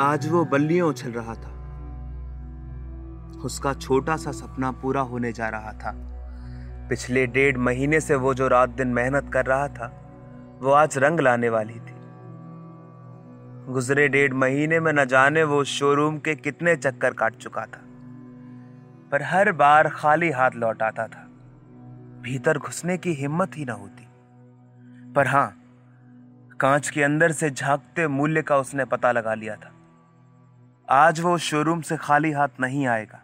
आज वो बल्लियों उछल रहा था। उसका छोटा सा सपना पूरा होने जा रहा था। पिछले डेढ़ महीने से वो जो रात दिन मेहनत कर रहा था, वो आज रंग लाने वाली थी। गुजरे डेढ़ महीने में न जाने वो शोरूम के कितने चक्कर काट चुका था। पर हर बार खाली हाथ लौट आता था। भीतर घुसने की हिम्मत ही ना होती। पर हाँ, कांच के अंदर से झांकते मूल्य का उसने पता लगा लिया था। आज वो शोरूम से खाली हाथ नहीं आएगा।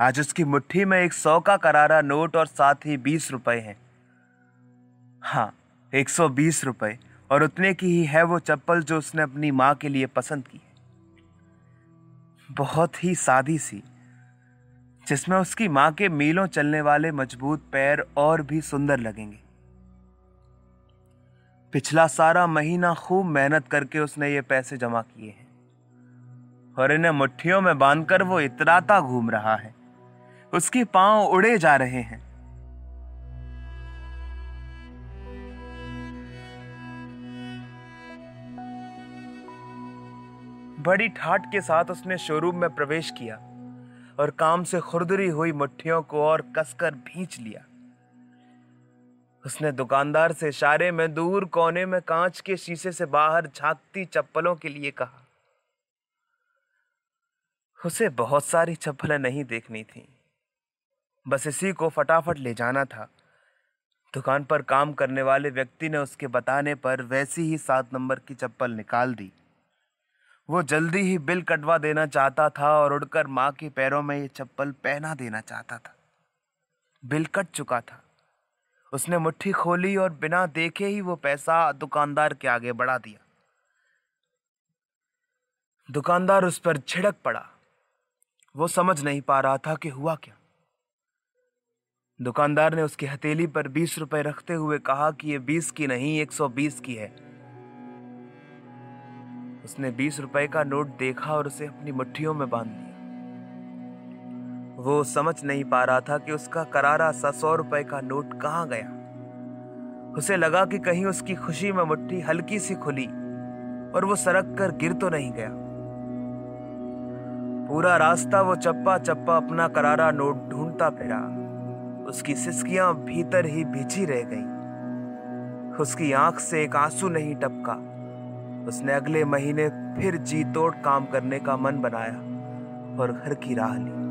आज उसकी मुट्ठी में एक सौ का करारा नोट और साथ ही बीस रुपए हैं। हाँ एक सौ बीस रुपए और उतने की ही है वो चप्पल जो उसने अपनी माँ के लिए पसंद की है। बहुत ही सादी सी, जिसमें उसकी माँ के मीलों चलने वाले मज़बूत पैर और भी सुंदर लगेंगे। पिछला सारा महीना खूब मेहनत करके उसने ये पैसे जमा किए हैं। और इन्हें मुट्ठियों में बांधकर वो इतराता घूम रहा है। उसके पाँव उड़े जा रहे हैं। बड़ी ठाट के साथ उसने शोरूम में प्रवेश किया और काम से खुरदरी हुई मुट्ठियों को और कसकर भींच लिया। उसने दुकानदार से इशारे में दूर कोने में कांच के शीशे से बाहर झांकती चप्पलों के लिए कहा उसे बहुत सारी चप्पलें नहीं देखनी थी। बस इसी को फटाफट ले जाना था। दुकान पर काम करने वाले व्यक्ति ने उसके बताने पर वैसी ही सात नंबर की चप्पल निकाल दी। वो जल्दी ही बिल कटवा देना चाहता था और उड़कर माँ के पैरों में ये चप्पल पहना देना चाहता था। बिल कट चुका था। उसने मुट्ठी खोली और बिना देखे ही वो पैसा दुकानदार के आगे बढ़ा दिया। दुकानदार उस पर छिड़क पड़ा। वो समझ नहीं पा रहा था कि हुआ क्या। दुकानदार ने उसकी हथेली पर बीस रुपए रखते हुए कहा कि ये बीस की नहीं, एक सौ बीस की है। उसने बीस रुपए का नोट देखा और उसे अपनी मुट्ठियों में बाँध लिया वो समझ नहीं पा रहा था कि उसका करारा सा सौ रुपए का नोट कहाँ गया। उसे लगा कि कहीं उसकी खुशी में मुट्ठी हल्की सी खुली और वो सरक कर गिर तो नहीं गया। पूरा रास्ता वो चप्पा चप्पा अपना करारा नोट ढूंढता फिरा। उसकी सिसकियाँ भीतर ही भिजी रह गईं। उसकी आँख से एक आँसू नहीं टपका। उसने अगले महीने फिर जी तोड़ काम करने का मन बनाया और घर की राह ली।